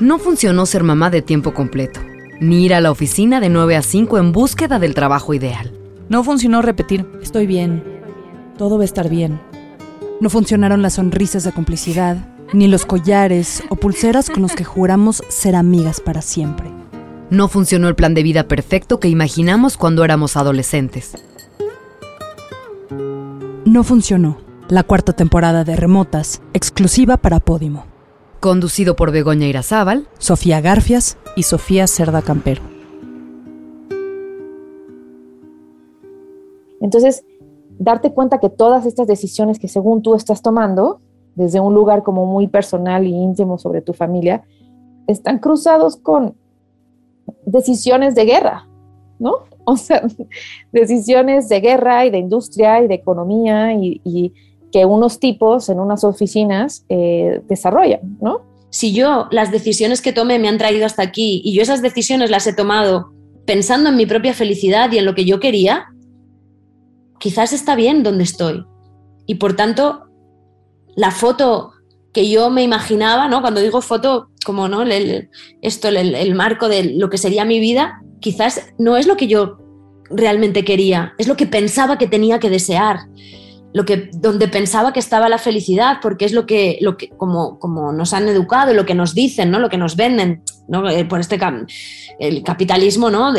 No funcionó ser mamá de tiempo completo, ni ir a la oficina de 9 a 5 en búsqueda del trabajo ideal. No funcionó repetir, estoy bien, todo va a estar bien. No funcionaron las sonrisas de complicidad, ni los collares o pulseras con los que juramos ser amigas para siempre. No funcionó el plan de vida perfecto que imaginamos cuando éramos adolescentes. No funcionó la cuarta temporada de Remotas, exclusiva para Podimo. Conducido por Begoña Irazábal, Sofía Garfias y Sofía Cerda Campero. Entonces, darte cuenta que todas estas decisiones que según tú estás tomando, desde un lugar como muy personal y íntimo sobre tu familia, están cruzados con decisiones de guerra, ¿no? O sea, decisiones de guerra y de industria y de economía y, y que unos tipos en unas oficinas eh, desarrollan, ¿no? Si yo las decisiones que tomé me han traído hasta aquí y yo esas decisiones las he tomado pensando en mi propia felicidad y en lo que yo quería, quizás está bien donde estoy. Y por tanto, la foto que yo me imaginaba, ¿no? Cuando digo foto, como no, el, esto, el, el, marco de lo que sería mi vida, quizás no es lo que yo realmente quería, es lo que pensaba que tenía que desear, lo que, donde pensaba que estaba la felicidad, porque es lo que, lo que como, como nos han educado, lo que nos dicen, ¿no? Lo que nos venden, ¿no? Eh, por este el capitalismo, ¿no?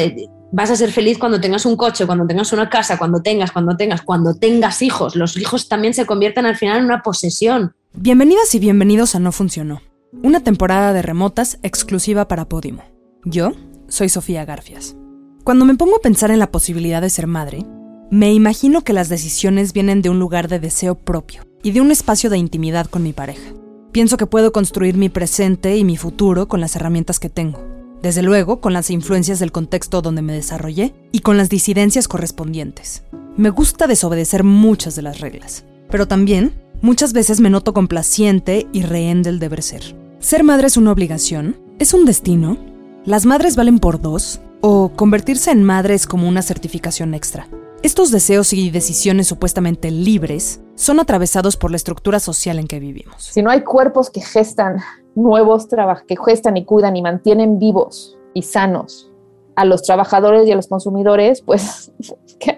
Vas a ser feliz cuando tengas un coche, cuando tengas una casa, cuando tengas, cuando tengas, cuando tengas hijos. Los hijos también se convierten al final en una posesión. Bienvenidas y bienvenidos a No Funcionó, una temporada de remotas exclusiva para Podimo. Yo soy Sofía Garfias. Cuando me pongo a pensar en la posibilidad de ser madre, me imagino que las decisiones vienen de un lugar de deseo propio y de un espacio de intimidad con mi pareja. Pienso que puedo construir mi presente y mi futuro con las herramientas que tengo, desde luego con las influencias del contexto donde me desarrollé y con las disidencias correspondientes. Me gusta desobedecer muchas de las reglas, pero también muchas veces me noto complaciente y rehén del deber ser. ¿Ser madre es una obligación? ¿Es un destino? ¿Las madres valen por dos? ¿O convertirse en madre es como una certificación extra? Estos deseos y decisiones supuestamente libres son atravesados por la estructura social en que vivimos. Si no hay cuerpos que gestan nuevos trabajos, que gestan y cuidan y mantienen vivos y sanos a los trabajadores y a los consumidores, pues, ¿qué,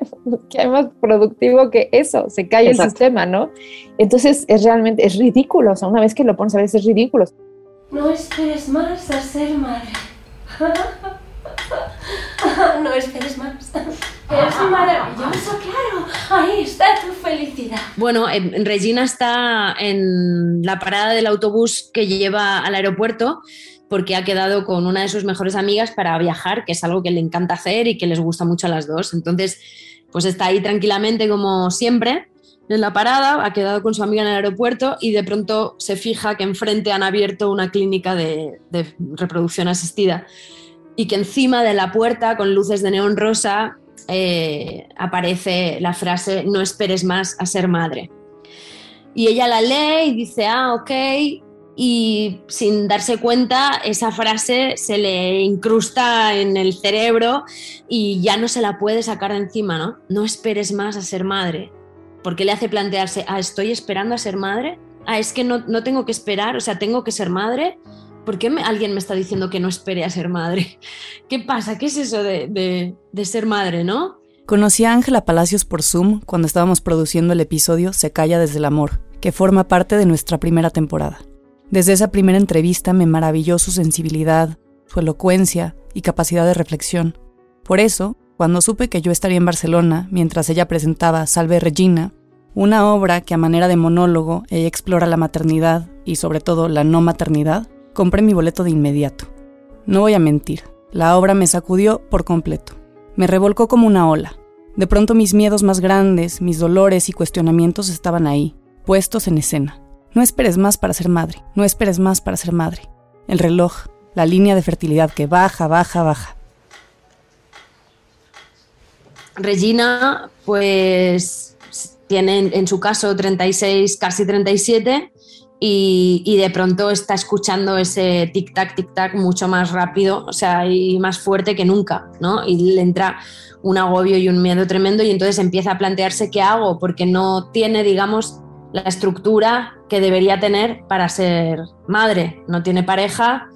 qué hay más productivo que eso? Se cae Exacto. el sistema, ¿no? Entonces, es realmente, es ridículo, o sea, una vez que lo pones a veces es ridículo. No esperes más a ser madre. no esperes más. Es maravilloso, claro. Ahí está tu felicidad. Bueno, eh, Regina está en la parada del autobús que lleva al aeropuerto porque ha quedado con una de sus mejores amigas para viajar, que es algo que le encanta hacer y que les gusta mucho a las dos. Entonces, pues está ahí tranquilamente como siempre en la parada, ha quedado con su amiga en el aeropuerto y de pronto se fija que enfrente han abierto una clínica de, de reproducción asistida y que encima de la puerta con luces de neón rosa eh, aparece la frase no esperes más a ser madre. Y ella la lee y dice, ah, ok, y sin darse cuenta esa frase se le incrusta en el cerebro y ya no se la puede sacar de encima, ¿no? No esperes más a ser madre, porque le hace plantearse, ah, estoy esperando a ser madre, ah, es que no, no tengo que esperar, o sea, tengo que ser madre, ¿por qué me, alguien me está diciendo que no espere a ser madre? ¿Qué pasa? ¿Qué es eso de, de, de ser madre, no? Conocí a Ángela Palacios por Zoom cuando estábamos produciendo el episodio Se calla desde el amor, que forma parte de nuestra primera temporada. Desde esa primera entrevista me maravilló su sensibilidad, su elocuencia y capacidad de reflexión. Por eso, cuando supe que yo estaría en Barcelona mientras ella presentaba Salve Regina, una obra que a manera de monólogo ella explora la maternidad y sobre todo la no maternidad, compré mi boleto de inmediato. No voy a mentir, La obra me sacudió por completo. Me revolcó como una ola. De pronto mis miedos más grandes, mis dolores y cuestionamientos estaban ahí, puestos en escena. No esperes más para ser madre, no esperes más para ser madre. El reloj, la línea de fertilidad que baja, baja, baja. Regina, pues tiene en su caso 36, casi 37, y, de pronto está escuchando ese tic-tac, tic-tac mucho más rápido, o sea, y más fuerte que nunca, ¿no? Y le entra un agobio y un miedo tremendo y entonces empieza a plantearse qué hago, porque no tiene, digamos, la estructura que debería tener para ser madre. No tiene pareja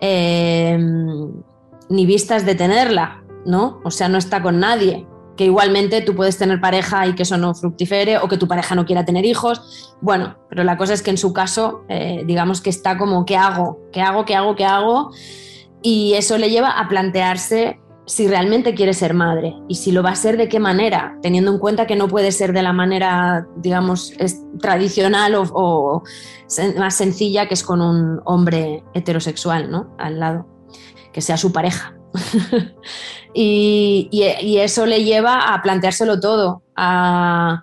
eh, ni vistas de tenerla, ¿no? O sea, no está con nadie que igualmente tú puedes tener pareja y que eso no fructifere o que tu pareja no quiera tener hijos. Bueno, pero la cosa es que en su caso, eh, digamos que está como, ¿qué hago? ¿Qué hago? ¿Qué hago? ¿Qué hago? Y eso le lleva a plantearse si realmente quiere ser madre y si lo va a ser de qué manera, teniendo en cuenta que no puede ser de la manera, digamos, tradicional o, o más sencilla que es con un hombre heterosexual, ¿no? Al lado, que sea su pareja. y, eso le lleva a planteárselo todo, a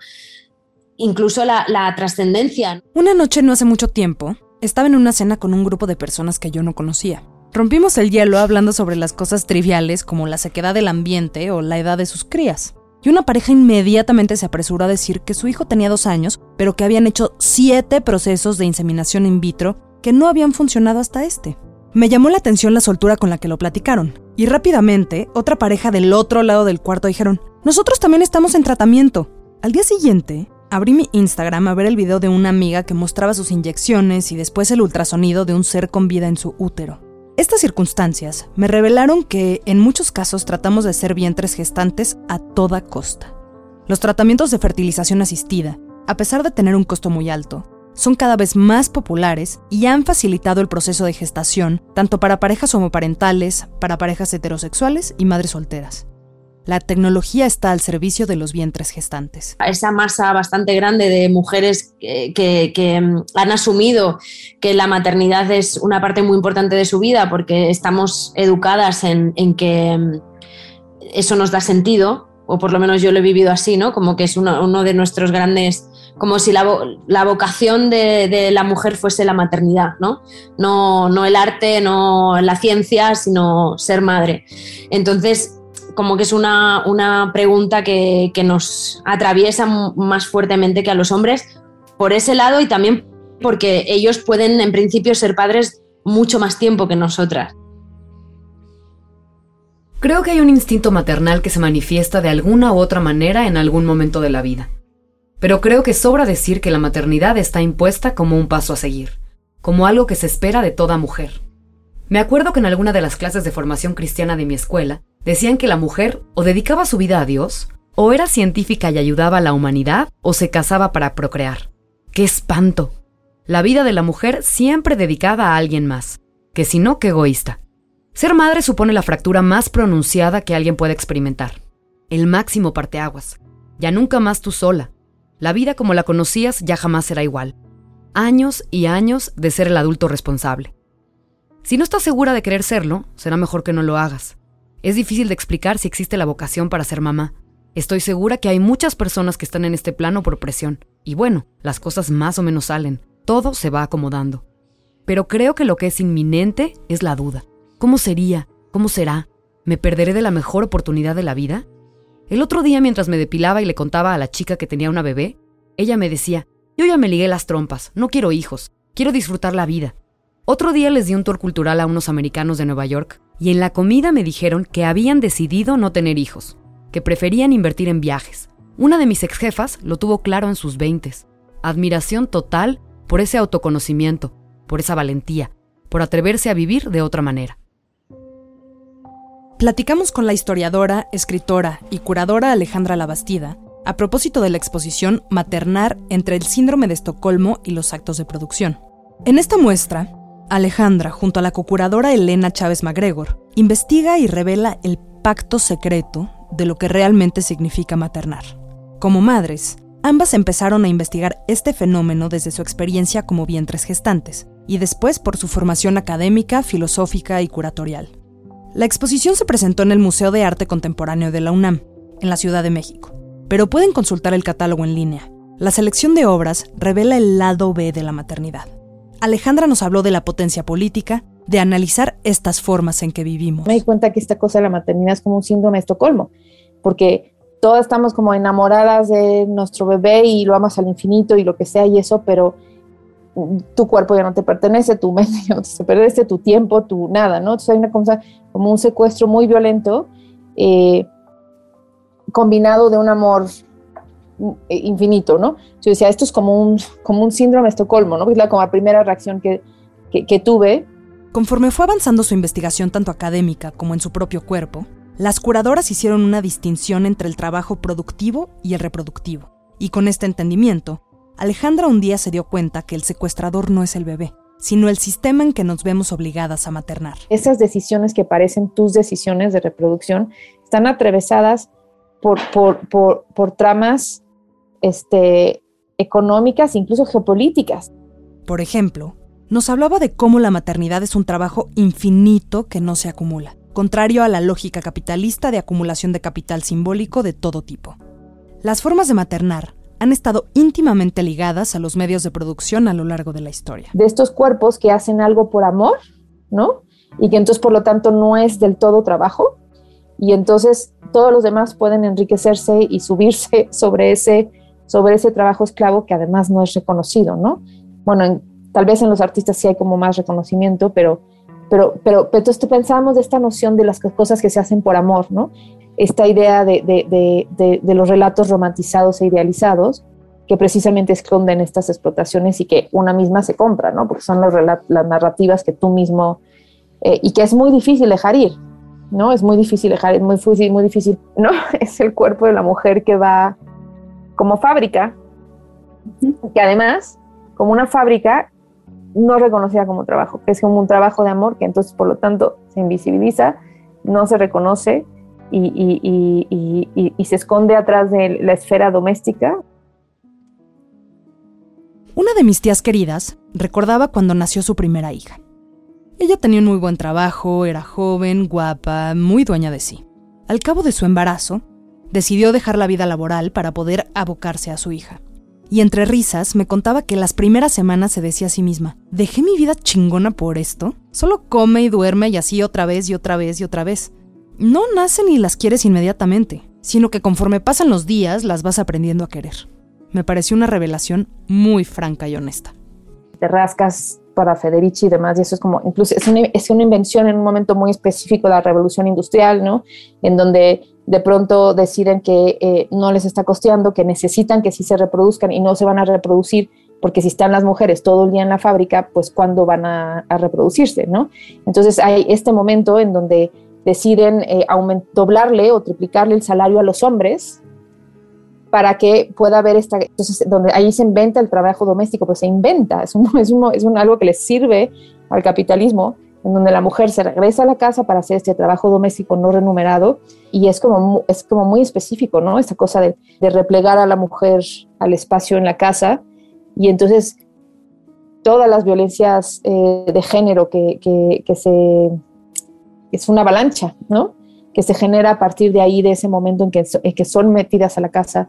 incluso la, la trascendencia. Una noche no hace mucho tiempo, estaba en una cena con un grupo de personas que yo no conocía. Rompimos el hielo hablando sobre las cosas triviales como la sequedad del ambiente o la edad de sus crías. Y una pareja inmediatamente se apresuró a decir que su hijo tenía dos años, pero que habían hecho siete procesos de inseminación in vitro que no habían funcionado hasta este. Me llamó la atención la soltura con la que lo platicaron, y rápidamente otra pareja del otro lado del cuarto dijeron, nosotros también estamos en tratamiento. Al día siguiente, abrí mi Instagram a ver el video de una amiga que mostraba sus inyecciones y después el ultrasonido de un ser con vida en su útero. Estas circunstancias me revelaron que en muchos casos tratamos de ser vientres gestantes a toda costa. Los tratamientos de fertilización asistida, a pesar de tener un costo muy alto, son cada vez más populares y han facilitado el proceso de gestación tanto para parejas homoparentales, para parejas heterosexuales y madres solteras. La tecnología está al servicio de los vientres gestantes. Esa masa bastante grande de mujeres que, mm, han asumido que la maternidad es una parte muy importante de su vida porque estamos educadas en, que mm, eso nos da sentido, o por lo menos yo lo he vivido así, ¿no? Como que es uno de nuestros grandes como si la, vocación de, la mujer fuese la maternidad, ¿no? ¿no? el arte, no la ciencia, sino ser madre. Entonces, como que es una, pregunta que, nos atraviesa más fuertemente que a los hombres por ese lado y también porque ellos pueden en principio ser padres mucho más tiempo que nosotras. Creo que hay un instinto maternal que se manifiesta de alguna u otra manera en algún momento de la vida. Pero creo que sobra decir que la maternidad está impuesta como un paso a seguir, como algo que se espera de toda mujer. Me acuerdo que en alguna de las clases de formación cristiana de mi escuela decían que la mujer o dedicaba su vida a Dios, o era científica y ayudaba a la humanidad, o se casaba para procrear. ¡Qué espanto! La vida de la mujer siempre dedicada a alguien más, que si no, qué egoísta. Ser madre supone la fractura más pronunciada que alguien puede experimentar. El máximo parteaguas. Ya nunca más tú sola, la vida como la conocías ya jamás será igual. Años y años de ser el adulto responsable. Si no estás segura de querer serlo, será mejor que no lo hagas. Es difícil de explicar si existe la vocación para ser mamá. Estoy segura que hay muchas personas que están en este plano por presión. Y bueno, las cosas más o menos salen. Todo se va acomodando. Pero creo que lo que es inminente es la duda. ¿Cómo sería? ¿Cómo será? ¿Me perderé de la mejor oportunidad de la vida? El otro día mientras me depilaba y le contaba a la chica que tenía una bebé, ella me decía, yo ya me ligué las trompas, no quiero hijos, quiero disfrutar la vida. Otro día les di un tour cultural a unos americanos de Nueva York y en la comida me dijeron que habían decidido no tener hijos, que preferían invertir en viajes. Una de mis ex jefas lo tuvo claro en sus veintes. Admiración total por ese autoconocimiento, por esa valentía, por atreverse a vivir de otra manera. Platicamos con la historiadora, escritora y curadora Alejandra Labastida a propósito de la exposición Maternar entre el síndrome de Estocolmo y los actos de producción. En esta muestra, Alejandra, junto a la cocuradora Elena Chávez MacGregor, investiga y revela el pacto secreto de lo que realmente significa maternar. Como madres, ambas empezaron a investigar este fenómeno desde su experiencia como vientres gestantes y después por su formación académica, filosófica y curatorial. La exposición se presentó en el Museo de Arte Contemporáneo de la UNAM, en la Ciudad de México, pero pueden consultar el catálogo en línea. La selección de obras revela el lado B de la maternidad. Alejandra nos habló de la potencia política, de analizar estas formas en que vivimos. Me di cuenta que esta cosa de la maternidad es como un síndrome de Estocolmo, porque todas estamos como enamoradas de nuestro bebé y lo amas al infinito y lo que sea y eso, pero tu cuerpo ya no te pertenece, tu mente ya no te pertenece, tu tiempo, tu nada, ¿no? Entonces hay una cosa como un secuestro muy violento eh, combinado de un amor eh, infinito, ¿no? Yo decía, esto es como un, como un síndrome de Estocolmo, ¿no? Es la, primera reacción que, que tuve. Conforme fue avanzando su investigación tanto académica como en su propio cuerpo, las curadoras hicieron una distinción entre el trabajo productivo y el reproductivo. Y con este entendimiento, Alejandra un día se dio cuenta que el secuestrador no es el bebé, sino el sistema en que nos vemos obligadas a maternar. Esas decisiones que parecen tus decisiones de reproducción están atravesadas por, por, por, por tramas este, económicas, incluso geopolíticas. Por ejemplo, nos hablaba de cómo la maternidad es un trabajo infinito que no se acumula, contrario a la lógica capitalista de acumulación de capital simbólico de todo tipo. Las formas de maternar han estado íntimamente ligadas a los medios de producción a lo largo de la historia. De estos cuerpos que hacen algo por amor, ¿no? Y que entonces por lo tanto no es del todo trabajo. Y entonces todos los demás pueden enriquecerse y subirse sobre ese, sobre ese trabajo esclavo que además no es reconocido, ¿no? Bueno, en, tal vez en los artistas sí hay como más reconocimiento, pero, pero, pero, pero entonces pensamos de esta noción de las cosas que se hacen por amor, ¿no? esta idea de, de, de, de, los relatos romantizados e idealizados que precisamente esconden estas explotaciones y que una misma se compra, ¿no? Porque son los las narrativas que tú mismo, eh, y que es muy difícil dejar ir, ¿no? Es muy difícil dejar, es muy difícil, muy difícil, ¿no? Es el cuerpo de la mujer que va como fábrica, que además, como una fábrica no reconocida como trabajo, que es como un trabajo de amor, que entonces por lo tanto se invisibiliza, no se reconoce, y, se esconde atrás de la esfera doméstica. Una de mis tías queridas recordaba cuando nació su primera hija. Ella tenía un muy buen trabajo, era joven, guapa, muy dueña de sí. Al cabo de su embarazo, decidió dejar la vida laboral para poder abocarse a su hija. Y entre risas me contaba que las primeras semanas se decía a sí misma, ¿dejé mi vida chingona por esto? Solo come y duerme y así otra vez y otra vez y otra vez no nacen y las quieres inmediatamente, sino que conforme pasan los días las vas aprendiendo a querer. Me pareció una revelación muy franca y honesta. Te rascas para Federici y demás, y eso es como, incluso es una, es una invención en un momento muy específico de la revolución industrial, ¿no? En donde de pronto deciden que eh, no les está costeando, que necesitan que sí se reproduzcan y no se van a reproducir, porque si están las mujeres todo el día en la fábrica, pues cuándo van a, a reproducirse, ¿no? Entonces hay este momento en donde deciden eh, doblarle o triplicarle el salario a los hombres para que pueda haber esta, entonces donde ahí se inventa el trabajo doméstico, pues se inventa, es, un, es, un, es un, algo que les sirve al capitalismo, en donde la mujer se regresa a la casa para hacer este trabajo doméstico no remunerado y es como, es como muy específico, ¿no? Esta cosa de, de replegar a la mujer al espacio en la casa y entonces todas las violencias eh, de género que, que, que se es una avalancha, ¿no? Que se genera a partir de ahí, de ese momento en que, que son metidas a la casa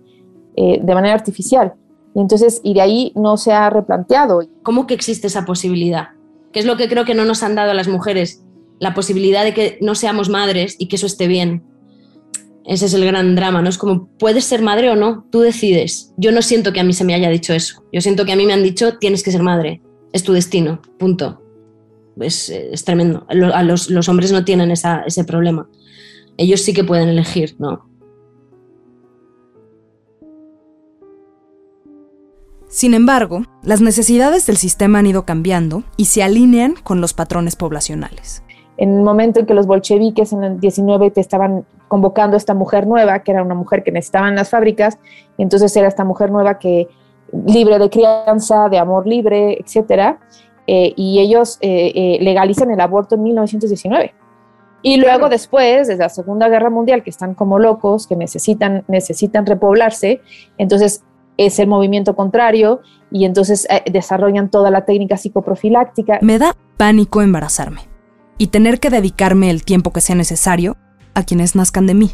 eh, de manera artificial. Y entonces, y de ahí no se ha replanteado. ¿Cómo que existe esa posibilidad? ¿Qué es lo que creo que no nos han dado a las mujeres? La posibilidad de que no seamos madres y que eso esté bien. Ese es el gran drama, ¿no? Es como, ¿puedes ser madre o no? Tú decides. Yo no siento que a mí se me haya dicho eso. Yo siento que a mí me han dicho, tienes que ser madre. Es tu destino. Punto es, es tremendo. Los, los, hombres no tienen esa, ese problema. Ellos sí que pueden elegir, ¿no? Sin embargo, las necesidades del sistema han ido cambiando y se alinean con los patrones poblacionales. En el momento en que los bolcheviques en el 19 te estaban convocando a esta mujer nueva, que era una mujer que necesitaban las fábricas, y entonces era esta mujer nueva que libre de crianza, de amor libre, etcétera, eh, y ellos eh, eh, legalizan el aborto en 1919. Y luego después, desde la Segunda Guerra Mundial, que están como locos, que necesitan, necesitan repoblarse, entonces es el movimiento contrario y entonces desarrollan toda la técnica psicoprofiláctica. Me da pánico embarazarme. y tener que dedicarme el tiempo que sea necesario a quienes nazcan de mí.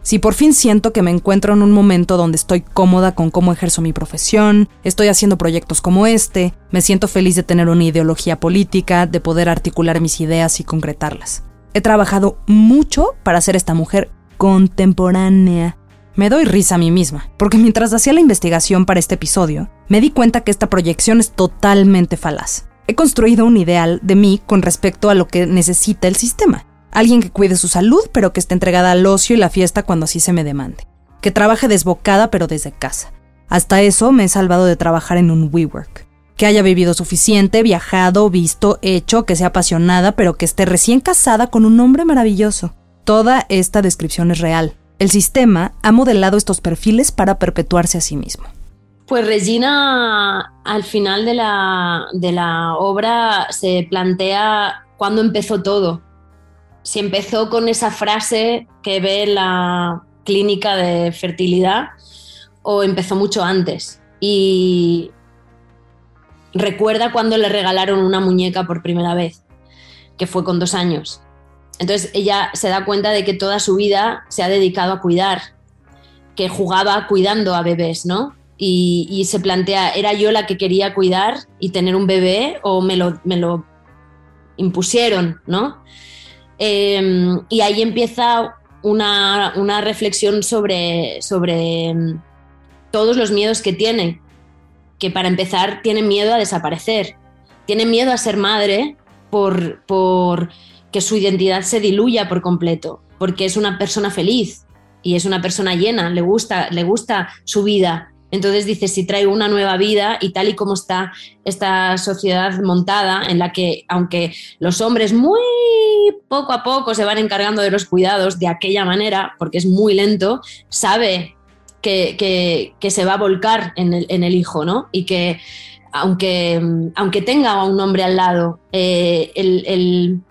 Si por fin siento que me encuentro en un momento donde estoy cómoda con cómo ejerzo mi profesión, estoy haciendo proyectos como este, me siento feliz de tener una ideología política, de poder articular mis ideas y concretarlas. He trabajado mucho para ser esta mujer contemporánea. Me doy risa a mí misma, porque mientras hacía la investigación para este episodio, me di cuenta que esta proyección es totalmente falaz. He construido un ideal de mí con respecto a lo que necesita el sistema. Alguien que cuide su salud, pero que esté entregada al ocio y la fiesta cuando así se me demande. Que trabaje desbocada, pero desde casa. Hasta eso me he salvado de trabajar en un WeWork. Que haya vivido suficiente, viajado, visto, hecho, que sea apasionada, pero que esté recién casada con un hombre maravilloso. Toda esta descripción es real. El sistema ha modelado estos perfiles para perpetuarse a sí mismo. Pues Regina, al final de la, de la obra, se plantea cuándo empezó todo si empezó con esa frase que ve la clínica de fertilidad o empezó mucho antes. Y recuerda cuando le regalaron una muñeca por primera vez, que fue con dos años. Entonces ella se da cuenta de que toda su vida se ha dedicado a cuidar, que jugaba cuidando a bebés, ¿no? Y, se plantea, ¿era yo la que quería cuidar y tener un bebé o me lo, me lo impusieron, ¿no? Em, y ahí empieza una, reflexión sobre, sobre em, todos los miedos que tiene, que para empezar tiene miedo a desaparecer, tiene miedo a ser madre por, por que su identidad se diluya por completo, porque es una persona feliz y es una persona llena, le gusta, le gusta su vida. Entonces dice, si traigo una nueva vida y tal y como está esta sociedad montada, en la que aunque los hombres muy poco a poco se van encargando de los cuidados de aquella manera, porque es muy lento, sabe que, se va a volcar en el, hijo, ¿no? Y que aunque, aunque tenga a un hombre al lado, eh, el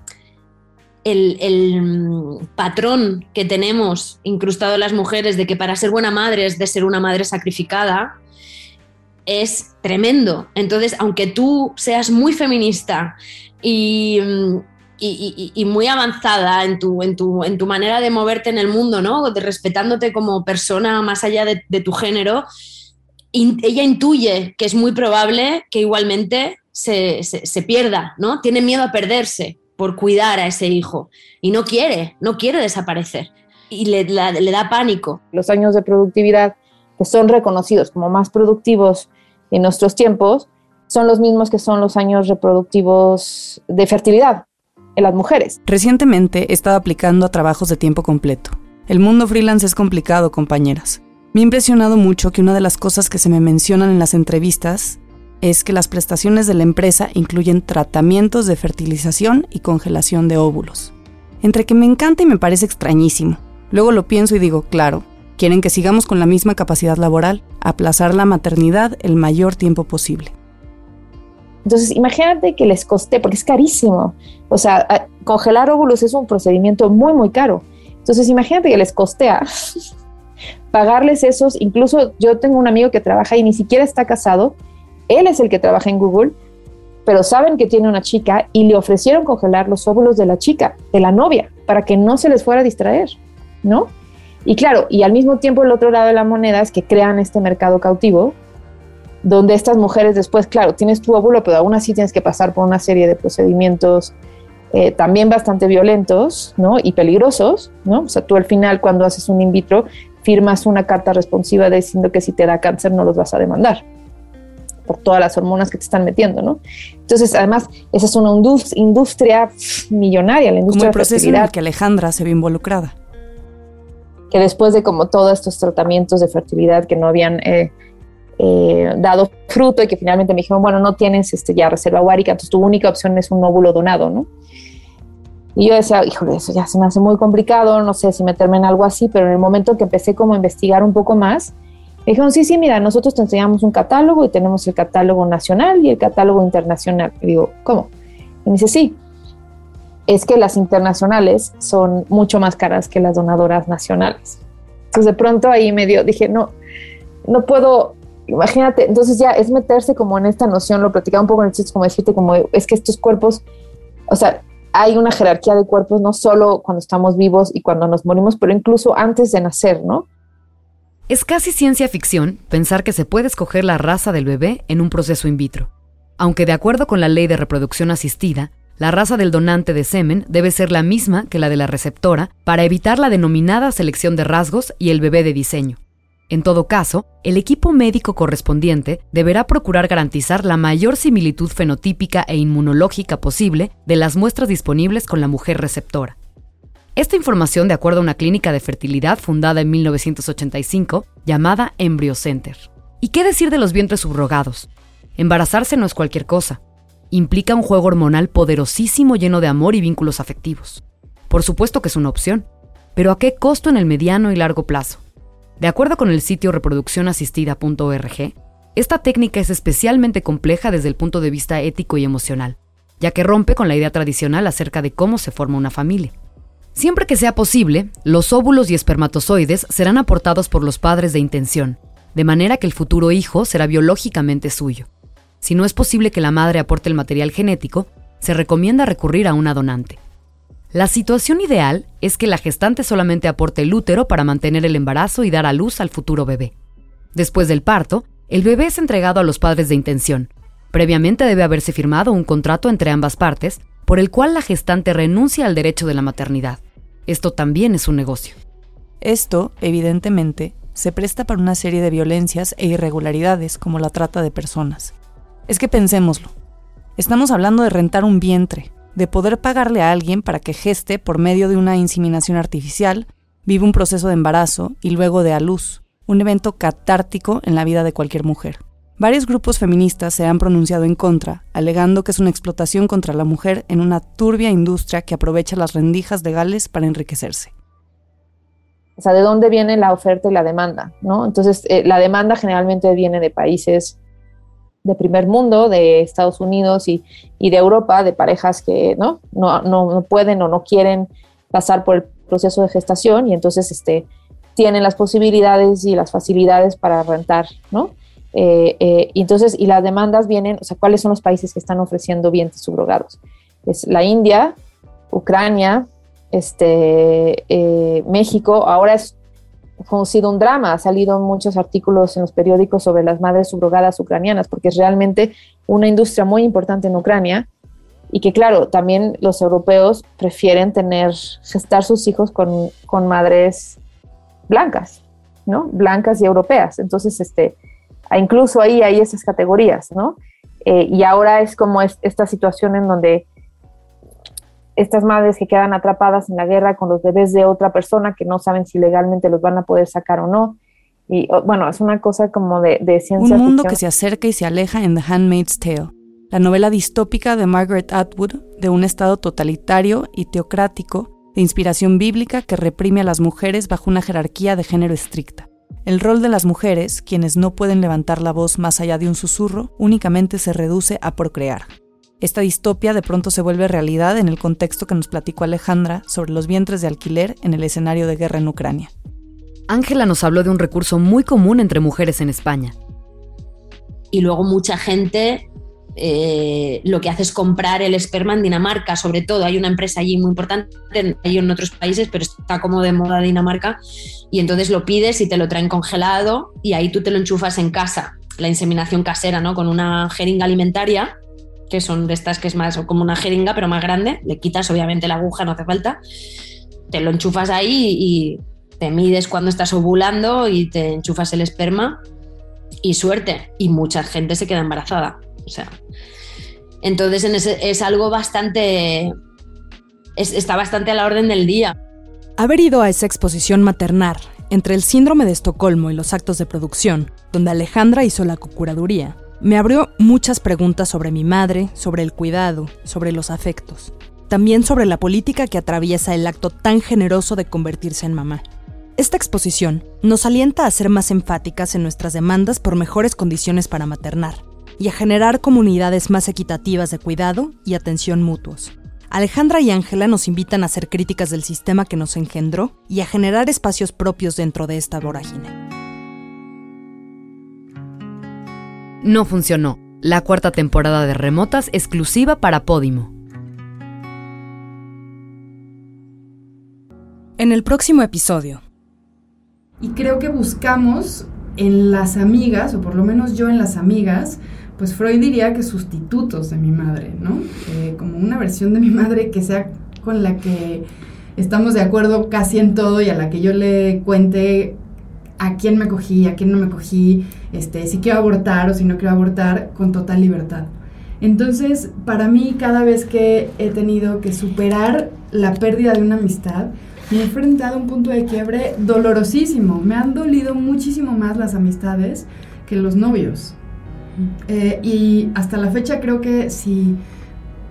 el, mm, patrón que tenemos incrustado en las mujeres de que para ser buena madre es de ser una madre sacrificada, es tremendo. Entonces, aunque tú seas muy feminista y, mm, muy avanzada en tu, manera de moverte en el mundo, ¿no? De respetándote como persona más allá de, tu género, ella intuye que es muy probable que igualmente se, pierda, ¿no? Tiene miedo a perderse por cuidar a ese hijo y no quiere, no quiere desaparecer y le, da pánico. Los años de productividad que son reconocidos como más productivos en nuestros tiempos son los mismos que son los años reproductivos de fertilidad en las mujeres. Recientemente he estado aplicando a trabajos de tiempo completo. El mundo freelance es complicado, compañeras. Me ha impresionado mucho que una de las cosas que se me mencionan en las entrevistas es que las prestaciones de la empresa incluyen tratamientos de fertilización y congelación de óvulos. Entre que me encanta y me parece extrañísimo. Luego lo pienso y digo, claro, quieren que sigamos con la misma capacidad laboral, aplazar la maternidad el mayor tiempo posible. Entonces, imagínate que les coste, porque es carísimo. O sea, congelar óvulos es un procedimiento muy, muy caro. Entonces, imagínate que les costea pagarles esos. Incluso yo tengo un amigo que trabaja y ni siquiera está casado él es el que trabaja en Google, pero saben que tiene una chica y le ofrecieron congelar los óvulos de la chica, de la novia, para que no se les fuera a distraer, ¿no? Y claro, y al mismo tiempo el otro lado de la moneda es que crean este mercado cautivo, donde estas mujeres después, claro, tienes tu óvulo, pero aún así tienes que pasar por una serie de procedimientos eh, también bastante violentos, ¿no? Y peligrosos, ¿no? O sea, tú al final cuando haces un in vitro firmas una carta responsiva diciendo que si te da cáncer no los vas a demandar, por todas las hormonas que te están metiendo, ¿no? Entonces, además, esa es una industria millonaria, la industria como el proceso en el que Alejandra se ve involucrada. Que después de como todos estos tratamientos de fertilidad que no habían eh, eh, dado fruto y que finalmente me dijeron, bueno, no tienes este, ya reserva ovárica, entonces tu única opción es un óvulo donado, ¿no? Y yo decía, híjole, eso ya se me hace muy complicado, no sé si meterme en algo así, pero en el momento que empecé como a investigar un poco más, me dijeron, sí, sí, mira, nosotros te enseñamos un catálogo y tenemos el catálogo nacional y el catálogo internacional. Y digo, ¿cómo? Y me dice, sí, es que las internacionales son mucho más caras que las donadoras nacionales. Entonces de pronto ahí me dio, dije, no, no puedo, imagínate, entonces ya es meterse como en esta noción, lo platicaba un poco en el chiste, como decirte, como es que estos cuerpos, o sea, hay una jerarquía de cuerpos no solo cuando estamos vivos y cuando nos morimos, pero incluso antes de nacer, ¿no? Es casi ciencia ficción pensar que se puede escoger la raza del bebé en un proceso in vitro. Aunque de acuerdo con la ley de reproducción asistida, la raza del donante de semen debe ser la misma que la de la receptora para evitar la denominada selección de rasgos y el bebé de diseño. En todo caso, el equipo médico correspondiente deberá procurar garantizar la mayor similitud fenotípica e inmunológica posible de las muestras disponibles con la mujer receptora. Esta información de acuerdo a una clínica de fertilidad fundada en 1985 llamada Embryo Center. ¿Y qué decir de los vientres subrogados? Embarazarse no es cualquier cosa. Implica un juego hormonal poderosísimo lleno de amor y vínculos afectivos. Por supuesto que es una opción, pero ¿a qué costo en el mediano y largo plazo? De acuerdo con el sitio reproduccionasistida.org, esta técnica es especialmente compleja desde el punto de vista ético y emocional, ya que rompe con la idea tradicional acerca de cómo se forma una familia. Siempre que sea posible, los óvulos y espermatozoides serán aportados por los padres de intención, de manera que el futuro hijo será biológicamente suyo. Si no es posible que la madre aporte el material genético, se recomienda recurrir a una donante. La situación ideal es que la gestante solamente aporte el útero para mantener el embarazo y dar a luz al futuro bebé. Después del parto, el bebé es entregado a los padres de intención. Previamente debe haberse firmado un contrato entre ambas partes por el cual la gestante renuncia al derecho de la maternidad. Esto también es un negocio. Esto, evidentemente, se presta para una serie de violencias e irregularidades como la trata de personas. Es que pensémoslo. Estamos hablando de rentar un vientre, de poder pagarle a alguien para que geste por medio de una inseminación artificial, vive un proceso de embarazo y luego de a luz, un evento catártico en la vida de cualquier mujer. Varios grupos feministas se han pronunciado en contra, alegando que es una explotación contra la mujer en una turbia industria que aprovecha las rendijas legales para enriquecerse. O sea, ¿de dónde viene la oferta y la demanda? ¿no? Entonces, eh, la demanda generalmente viene de países de primer mundo, de Estados Unidos y, y de Europa, de parejas que ¿no? No, no, pueden o no quieren pasar por el proceso de gestación y entonces este, tienen las posibilidades y las facilidades para rentar, ¿no? Eh, eh, y entonces, y las demandas vienen, o sea, ¿cuáles son los países que están ofreciendo vientres subrogados? Es la India, Ucrania, este, eh, México, ahora es ha sido un drama. Ha salido muchos artículos en los periódicos sobre las madres subrogadas ucranianas, porque es realmente una industria muy importante en Ucrania y que, claro, también los europeos prefieren tener, gestar sus hijos con, con madres blancas, ¿no? Blancas y europeas. Entonces, este, incluso ahí hay esas categorías, ¿no? Eh, y ahora es como esta situación en donde estas madres que quedan atrapadas en la guerra con los bebés de otra persona que no saben si legalmente los van a poder sacar o no. Y bueno, es una cosa como de, de ciencia. Un mundo que se acerca y se aleja en The Handmaid's Tale, la novela distópica de Margaret Atwood de un estado totalitario y teocrático de inspiración bíblica que reprime a las mujeres bajo una jerarquía de género estricta. El rol de las mujeres, quienes no pueden levantar la voz más allá de un susurro, únicamente se reduce a procrear. Esta distopia de pronto se vuelve realidad en el contexto que nos platicó Alejandra sobre los vientres de alquiler en el escenario de guerra en Ucrania. Ángela nos habló de un recurso muy común entre mujeres en España. Y luego mucha gente eh, lo que hace es comprar el esperma en Dinamarca, sobre todo. Hay una empresa allí muy importante, hay en otros países, pero está como de moda Dinamarca. Y entonces lo pides y te lo traen congelado y ahí tú te lo enchufas en casa, la inseminación casera, ¿no? Con una jeringa alimentaria que son de estas que es más como una jeringa, pero más grande. Le quitas obviamente la aguja, no hace falta. Te lo enchufas ahí y te mides cuando estás ovulando y te enchufas el esperma y suerte. Y mucha gente se queda embarazada. O sea, entonces es algo bastante... está bastante a la orden del día. Haber ido a esa exposición maternal entre el síndrome de Estocolmo y los actos de producción, donde Alejandra hizo la cocuraduría, me abrió muchas preguntas sobre mi madre, sobre el cuidado, sobre los afectos. También sobre la política que atraviesa el acto tan generoso de convertirse en mamá. Esta exposición nos alienta a ser más enfáticas en nuestras demandas por mejores condiciones para maternar y a generar comunidades más equitativas de cuidado y atención mutuos. Alejandra y Ángela nos invitan a ser críticas del sistema que nos engendró y a generar espacios propios dentro de esta vorágine. No funcionó. La cuarta temporada de Remotas exclusiva para Podimo. En el próximo episodio. Y creo que buscamos en las amigas, o por lo menos yo en las amigas, pues Freud diría que sustitutos de mi madre, ¿no? Eh, como una versión de mi madre que sea con la que estamos de acuerdo casi en todo y a la que yo le cuente a quién me cogí, a quién no me cogí, este, si quiero abortar o si no quiero abortar, con total libertad. Entonces, para mí, cada vez que he tenido que superar la pérdida de una amistad, me he enfrentado a un punto de quiebre dolorosísimo. Me han dolido muchísimo más las amistades que los novios. Eh, y hasta la fecha creo que si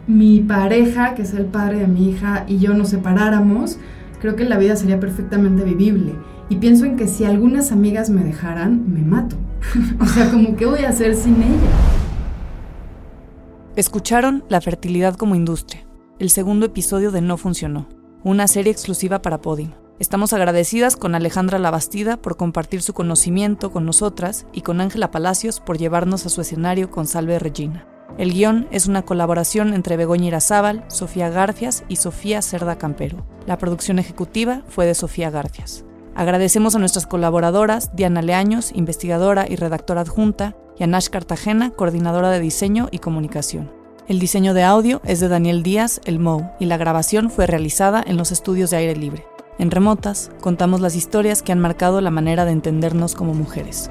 mi pareja, que es el padre de mi hija, y yo nos separáramos, creo que la vida sería perfectamente vivible. Y pienso en que si algunas amigas me dejaran, me mato. o sea, como que voy a hacer sin ella. Escucharon La fertilidad como industria, el segundo episodio de No Funcionó, una serie exclusiva para Podimo. Estamos agradecidas con Alejandra Labastida por compartir su conocimiento con nosotras y con Ángela Palacios por llevarnos a su escenario con Salve Regina. El guion es una colaboración entre Begoña Irazábal, Sofía Garcias y Sofía Cerda Campero. La producción ejecutiva fue de Sofía Garcias. Agradecemos a nuestras colaboradoras, Diana Leaños, investigadora y redactora adjunta, y a Nash Cartagena, coordinadora de diseño y comunicación. El diseño de audio es de Daniel Díaz, el MOU, y la grabación fue realizada en los estudios de aire libre. En Remotas, contamos las historias que han marcado la manera de entendernos como mujeres.